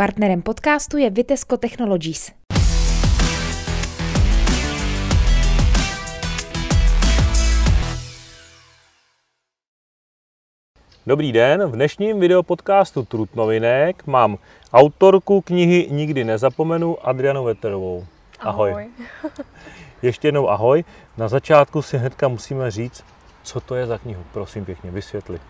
Partnerem podcastu je Vitesco Technologies. Dobrý den, v dnešním videopodcastu Trut novinek mám autorku knihy Nikdy nezapomenu Adrianu Veterovou. Ahoj. ahoj. Ještě jednou ahoj. Na začátku si hnedka musíme říct, co to je za knihu. Prosím pěkně, vysvětli.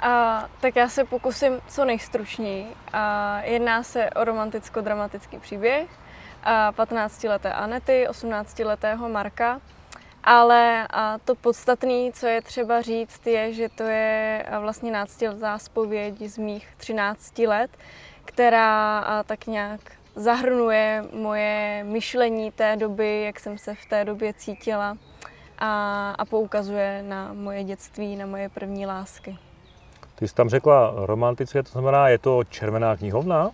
A, tak já se pokusím co nejstručněji. A, jedná se o romanticko-dramatický příběh a 15-leté Anety, 18-letého Marka. Ale a to podstatné, co je třeba říct, je, že to je vlastně náctiletá zpověď z mých 13 let, která a, tak nějak zahrnuje moje myšlení té doby, jak jsem se v té době cítila a, a poukazuje na moje dětství, na moje první lásky. Ty jsi tam řekla romantické, to znamená, je to červená knihovna?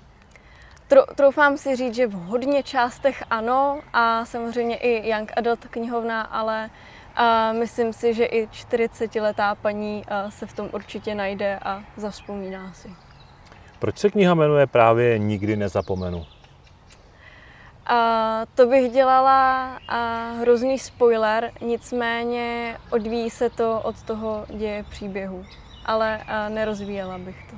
Tro, troufám si říct, že v hodně částech ano a samozřejmě i Young Adult knihovna, ale a myslím si, že i 40-letá paní se v tom určitě najde a zavzpomíná si. Proč se kniha jmenuje právě Nikdy nezapomenu? A to bych dělala a hrozný spoiler, nicméně odvíjí se to od toho děje příběhu, ale a nerozvíjela bych to.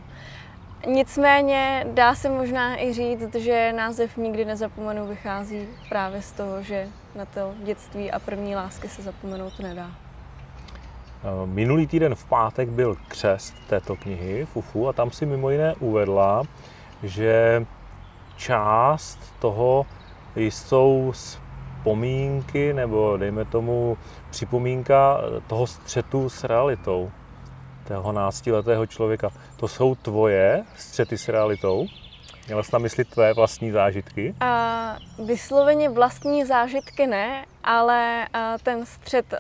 Nicméně dá se možná i říct, že název Nikdy nezapomenu vychází právě z toho, že na to dětství a první lásky se zapomenout nedá. Minulý týden v pátek byl křest této knihy Fufu a tam si mimo jiné uvedla, že část toho jsou vzpomínky nebo dejme tomu připomínka toho střetu s realitou toho náctiletého člověka. To jsou tvoje střety s realitou? Měla jsi na mysli tvé vlastní zážitky? A vysloveně vlastní zážitky ne, ale ten střet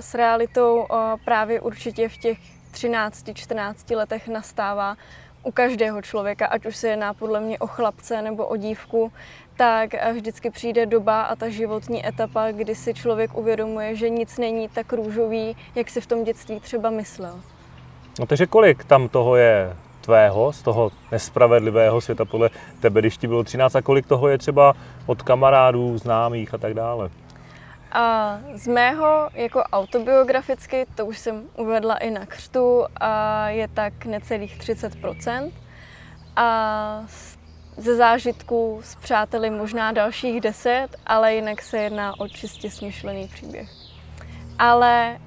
s realitou právě určitě v těch 13-14 letech nastává u každého člověka, ať už se jedná podle mě o chlapce nebo o dívku, tak vždycky přijde doba a ta životní etapa, kdy si člověk uvědomuje, že nic není tak růžový, jak si v tom dětství třeba myslel. No takže kolik tam toho je tvého, z toho nespravedlivého světa podle tebe, když ti bylo 13 a kolik toho je třeba od kamarádů, známých a tak dále? A z mého jako autobiograficky, to už jsem uvedla i na křtu, a je tak necelých 30%. A ze zážitků s přáteli možná dalších 10, ale jinak se jedná o čistě smyšlený příběh. Ale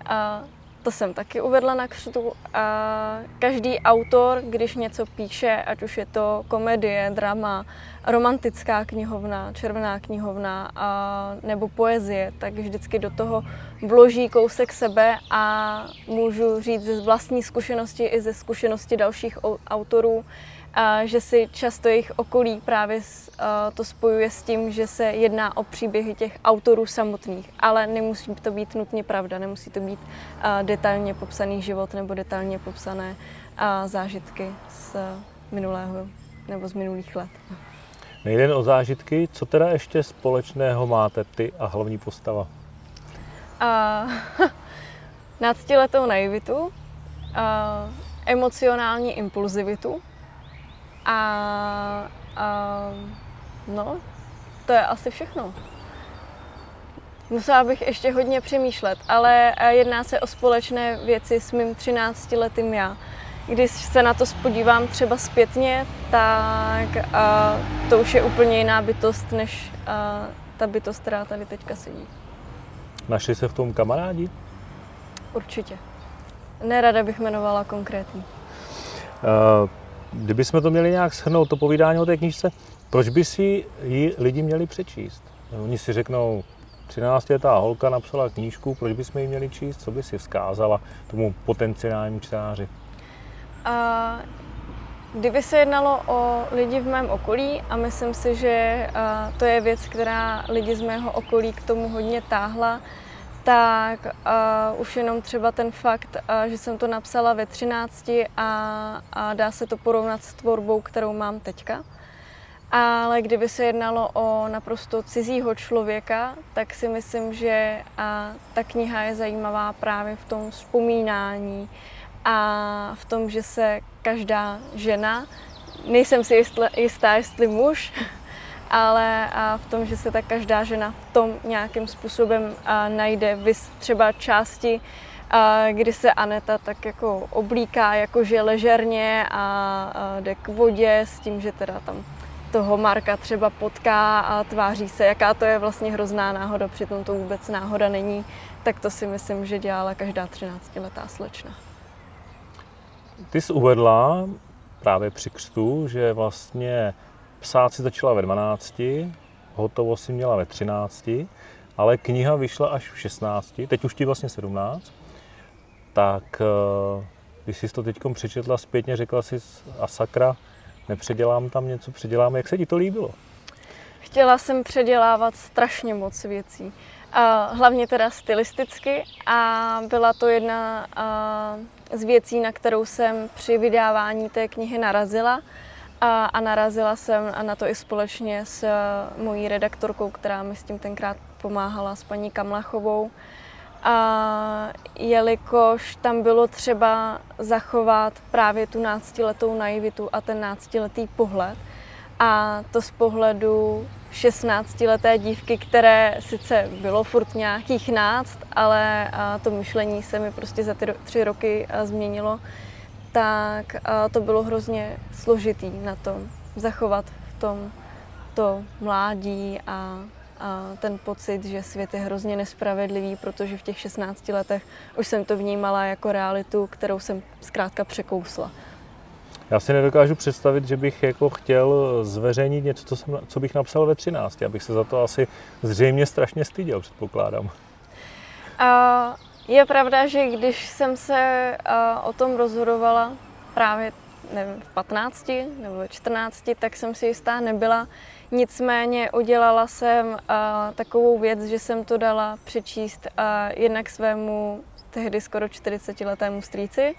to jsem taky uvedla na křtu. A každý autor, když něco píše, ať už je to komedie, drama, romantická knihovna, červená knihovna a, nebo poezie, tak vždycky do toho vloží kousek sebe a můžu říct ze vlastní zkušenosti i ze zkušenosti dalších autorů, a že si často jejich okolí právě to spojuje s tím, že se jedná o příběhy těch autorů samotných, ale nemusí to být nutně pravda, nemusí to být detailně popsaný život nebo detailně popsané zážitky z minulého nebo z minulých let. Nejde o zážitky, co teda ještě společného máte ty a hlavní postava? A, nadstiletou naivitu, a, emocionální impulzivitu, a, a no, to je asi všechno. Musela bych ještě hodně přemýšlet, ale jedná se o společné věci s mým 13-letým já. Když se na to spodívám třeba zpětně, tak a, to už je úplně jiná bytost, než a, ta bytost, která tady teďka sedí. Našli se v tom kamarádi? Určitě. Nerada bych jmenovala konkrétní. Uh, Kdybychom to měli nějak shrnout, to povídání o té knižce, proč by si ji lidi měli přečíst? Oni si řeknou, 13-letá holka napsala knížku, proč bychom ji měli číst? Co by si vzkázala tomu potenciálnímu čtenáři? A kdyby se jednalo o lidi v mém okolí a myslím si, že to je věc, která lidi z mého okolí k tomu hodně táhla, tak uh, už jenom třeba ten fakt, uh, že jsem to napsala ve 13 a, a dá se to porovnat s tvorbou, kterou mám teďka. Ale kdyby se jednalo o naprosto cizího člověka, tak si myslím, že a, ta kniha je zajímavá právě v tom vzpomínání a v tom, že se každá žena nejsem si jistá, jestli muž, ale v tom, že se tak každá žena v tom nějakým způsobem najde. Vys třeba části, kdy se Aneta tak jako oblíká jakože ležerně a, a jde k vodě s tím, že teda tam toho Marka třeba potká a tváří se, jaká to je vlastně hrozná náhoda, přitom to vůbec náhoda není, tak to si myslím, že dělala každá 13-letá slečna. Ty jsi uvedla právě při křtu, že vlastně psát si začala ve 12, hotovo si měla ve 13, ale kniha vyšla až v 16, teď už ti vlastně 17, tak eh, když jsi to teď přečetla zpětně, řekla jsi a sakra, nepředělám tam něco, předělám. Jak se ti to líbilo? Chtěla jsem předělávat strašně moc věcí. A hlavně teda stylisticky a byla to jedna z věcí, na kterou jsem při vydávání té knihy narazila. A, a narazila jsem na to i společně s mojí redaktorkou, která mi s tím tenkrát pomáhala, s paní Kamlachovou. A jelikož tam bylo třeba zachovat právě tu náctiletou naivitu a ten náctiletý pohled, a to z pohledu 16-leté dívky, které sice bylo furt nějakých náct, ale to myšlení se mi prostě za ty tři roky změnilo, tak to bylo hrozně složitý na tom zachovat v tom to mládí a a ten pocit, že svět je hrozně nespravedlivý, protože v těch 16 letech už jsem to vnímala jako realitu, kterou jsem zkrátka překousla. Já si nedokážu představit, že bych jako chtěl zveřejnit něco, co, jsem, co bych napsal ve 13. Abych se za to asi zřejmě strašně styděl, předpokládám. A je pravda, že když jsem se o tom rozhodovala právě nevím, v 15 nebo 14, tak jsem si jistá nebyla, Nicméně udělala jsem uh, takovou věc, že jsem to dala přečíst uh, jednak svému tehdy skoro 40-letému strýci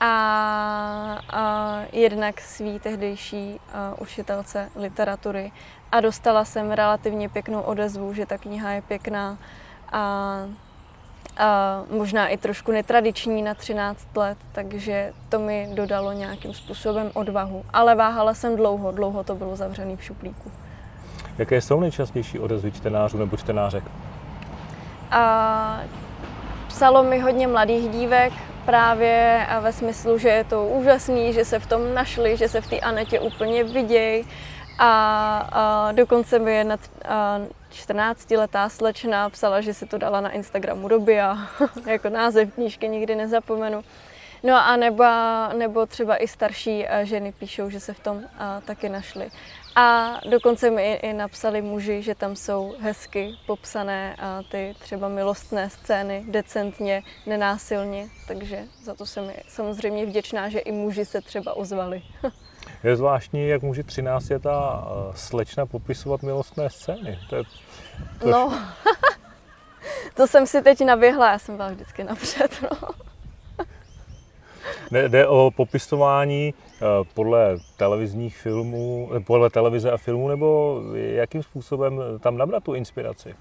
a, a jednak svý tehdejší učitelce literatury. A dostala jsem relativně pěknou odezvu, že ta kniha je pěkná a a možná i trošku netradiční na 13 let, takže to mi dodalo nějakým způsobem odvahu. Ale váhala jsem dlouho, dlouho to bylo zavřený v šuplíku. Jaké jsou nejčastější odezvy čtenářů nebo čtenářek? A psalo mi hodně mladých dívek, právě ve smyslu, že je to úžasný, že se v tom našli, že se v té Anetě úplně vidějí. A, a dokonce mi jedna 14-letá slečna psala, že si to dala na Instagramu doby a jako název knížky nikdy nezapomenu. No a nebo, nebo třeba i starší ženy píšou, že se v tom taky našly. A dokonce mi i napsali muži, že tam jsou hezky popsané ty třeba milostné scény, decentně, nenásilně, takže za to jsem samozřejmě vděčná, že i muži se třeba ozvali. Je zvláštní, jak může 13 ta slečna popisovat milostné scény. To je, to... No, to jsem si teď naběhla, já jsem byla vždycky napřed. No. Jde o popisování eh, podle televizních filmů, eh, podle televize a filmů, nebo jakým způsobem tam nabrat tu inspiraci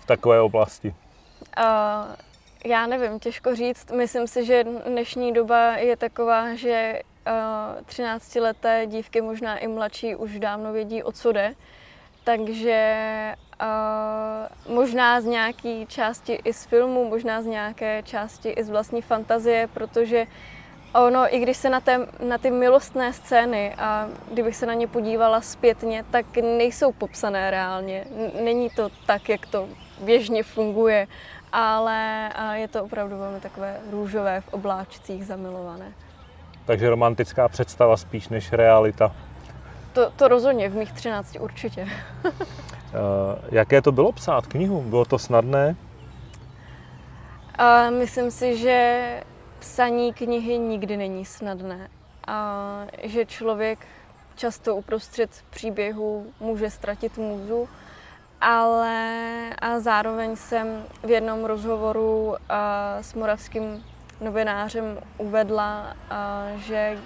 v takové oblasti? Uh, já nevím, těžko říct. Myslím si, že dnešní doba je taková, že 13-leté dívky, možná i mladší, už dávno vědí, o co jde. Takže Uh, možná z nějaké části i z filmu, možná z nějaké části i z vlastní fantazie, protože ono, i když se na, té, na ty milostné scény a kdybych se na ně podívala zpětně, tak nejsou popsané reálně. Není to tak, jak to běžně funguje, ale je to opravdu velmi takové růžové v obláčcích zamilované. Takže romantická představa spíš než realita. To, to rozhodně, v mých 13 určitě. Eh, jaké to bylo psát knihu? Bylo to snadné? A myslím si, že psaní knihy nikdy není snadné. A že člověk často uprostřed příběhu může ztratit můzu, ale a zároveň jsem v jednom rozhovoru s moravským novinářem uvedla, že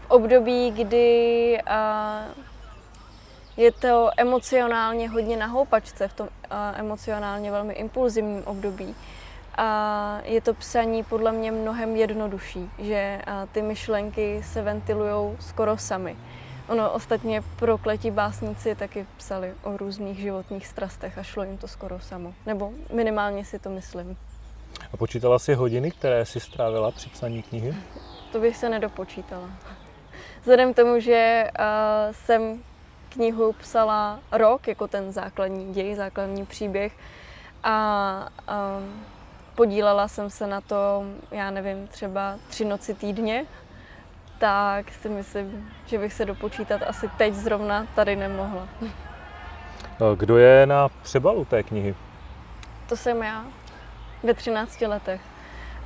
v období, kdy je to emocionálně hodně na houpačce v tom emocionálně velmi impulzivním období. a je to psaní podle mě mnohem jednodušší, že ty myšlenky se ventilují skoro sami. Ono ostatně prokletí básníci taky psali o různých životních strastech a šlo jim to skoro samo. Nebo minimálně si to myslím. A počítala si hodiny, které si strávila při psaní knihy? To bych se nedopočítala. Vzhledem k tomu, že uh, jsem knihu psala rok, jako ten základní děj, základní příběh, a um, podílela jsem se na tom, já nevím, třeba tři noci týdně, tak si myslím, že bych se dopočítat asi teď zrovna tady nemohla. Kdo je na přebalu té knihy? To jsem já ve 13 letech.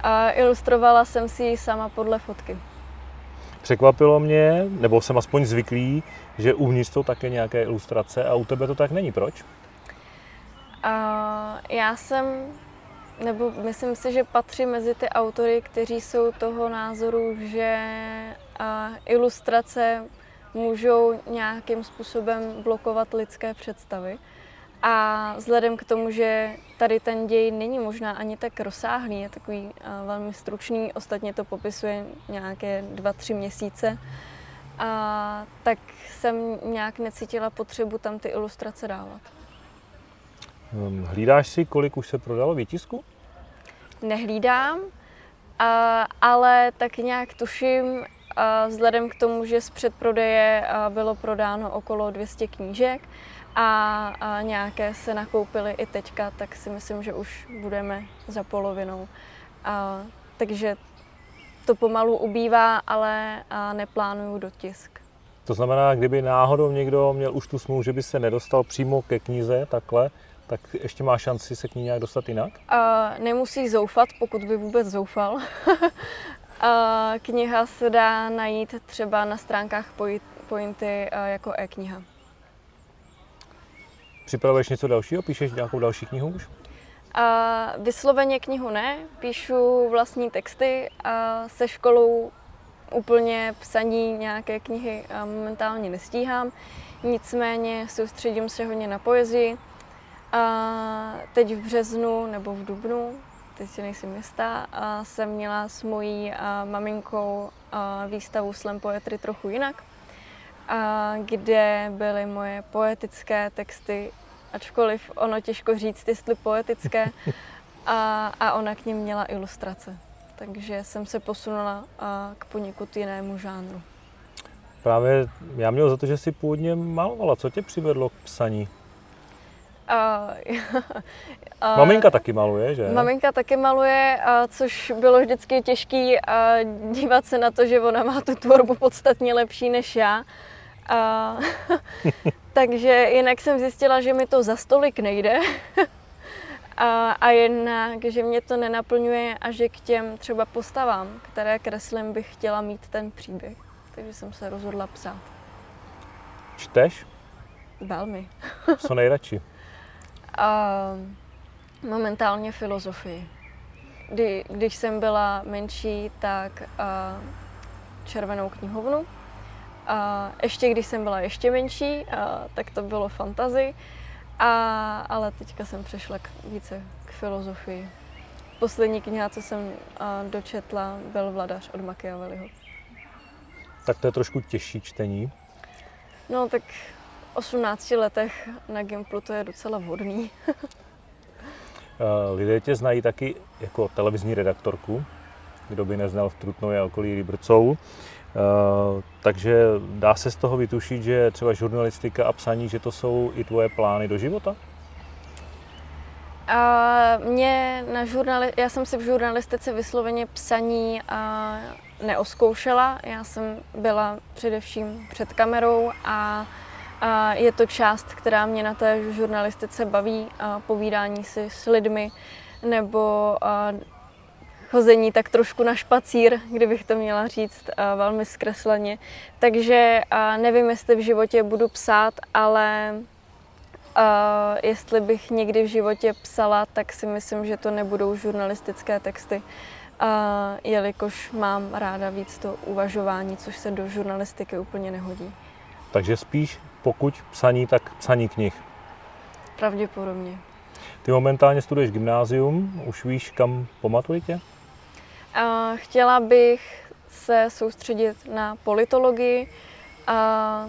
A ilustrovala jsem si ji sama podle fotky. Překvapilo mě, nebo jsem aspoň zvyklý, že uvnitř jsou také nějaké ilustrace a u tebe to tak není. Proč? A já jsem, nebo myslím si, že patří mezi ty autory, kteří jsou toho názoru, že ilustrace můžou nějakým způsobem blokovat lidské představy. A vzhledem k tomu, že tady ten děj není možná ani tak rozsáhlý, je takový velmi stručný, ostatně to popisuje nějaké dva, tři měsíce, a tak jsem nějak necítila potřebu tam ty ilustrace dávat. Hm, hlídáš si, kolik už se prodalo výtisku? Nehlídám, a, ale tak nějak tuším, a vzhledem k tomu, že z předprodeje bylo prodáno okolo 200 knížek a, a nějaké se nakoupily i teďka, tak si myslím, že už budeme za polovinou. A, takže to pomalu ubývá, ale a neplánuju dotisk. To znamená, kdyby náhodou někdo měl už tu smlouvu, že by se nedostal přímo ke knize takhle, tak ještě má šanci se k ní nějak dostat jinak? Uh, nemusí zoufat, pokud by vůbec zoufal. uh, kniha se dá najít třeba na stránkách Pointy uh, jako e-kniha. Připravuješ něco dalšího? Píšeš nějakou další knihu už? A vysloveně knihu ne, píšu vlastní texty a se školou úplně psaní nějaké knihy momentálně nestíhám. Nicméně soustředím se hodně na poezii. A teď v březnu nebo v dubnu, teď si nejsem jistá, a jsem měla s mojí maminkou výstavu Slam Poetry trochu jinak, a kde byly moje poetické texty ačkoliv ono těžko říct, jestli poetické, a, a ona k ním měla ilustrace. Takže jsem se posunula k poněkud jinému žánru. Právě já měl za to, že jsi původně malovala. Co tě přivedlo k psaní? A, a, maminka taky maluje, že? Maminka taky maluje, a, což bylo vždycky těžké dívat se na to, že ona má tu tvorbu podstatně lepší než já. A, takže jinak jsem zjistila, že mi to za stolik nejde. a, a jednak, že mě to nenaplňuje a že k těm třeba postavám, které kreslím, bych chtěla mít ten příběh. Takže jsem se rozhodla psát. Čteš? Velmi. Co nejradši? A, momentálně filozofii. Kdy, když jsem byla menší, tak a, červenou knihovnu a ještě když jsem byla ještě menší, a, tak to bylo fantazy, a, ale teďka jsem přešla k, více k filozofii. Poslední kniha, co jsem a, dočetla, byl Vladař od Machiavelliho. Tak to je trošku těžší čtení. No tak 18 letech na Gimplu to je docela vhodný. Lidé tě znají taky jako televizní redaktorku, kdo by neznal v Trutnově a okolí Librcou. Eh, takže dá se z toho vytušit, že třeba žurnalistika a psaní, že to jsou i tvoje plány do života? A mě na žurnali- já jsem si v žurnalistice vysloveně psaní a neoskoušela. Já jsem byla především před kamerou a, a je to část, která mě na té žurnalistice baví, a povídání si s lidmi nebo a chození tak trošku na špacír, kdybych to měla říct velmi zkresleně. Takže nevím, jestli v životě budu psát, ale jestli bych někdy v životě psala, tak si myslím, že to nebudou žurnalistické texty, jelikož mám ráda víc to uvažování, což se do žurnalistiky úplně nehodí. Takže spíš pokud psaní, tak psaní knih. Pravděpodobně. Ty momentálně studuješ gymnázium, už víš, kam po maturitě? A chtěla bych se soustředit na politologii a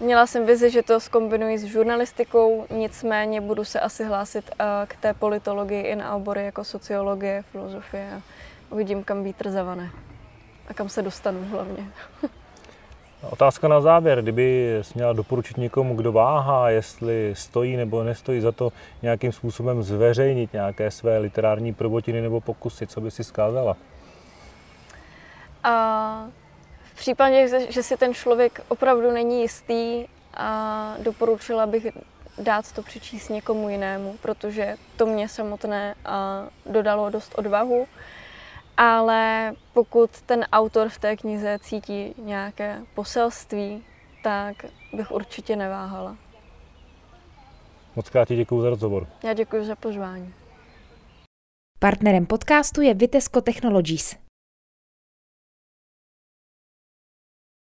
měla jsem vizi, že to skombinuji s žurnalistikou, nicméně budu se asi hlásit k té politologii i na obory jako sociologie, filozofie a uvidím, kam vítr zavane a kam se dostanu hlavně. Otázka na závěr, kdyby měla doporučit někomu, kdo váhá, jestli stojí nebo nestojí za to nějakým způsobem zveřejnit nějaké své literární prvotiny nebo pokusy, co by si zkázala? A v případě, že si ten člověk opravdu není jistý, a doporučila bych dát to přečíst někomu jinému, protože to mě samotné dodalo dost odvahu ale pokud ten autor v té knize cítí nějaké poselství, tak bych určitě neváhala. Moc krát děkuji za rozhovor. Já děkuji za pozvání. Partnerem podcastu je Vitesco Technologies.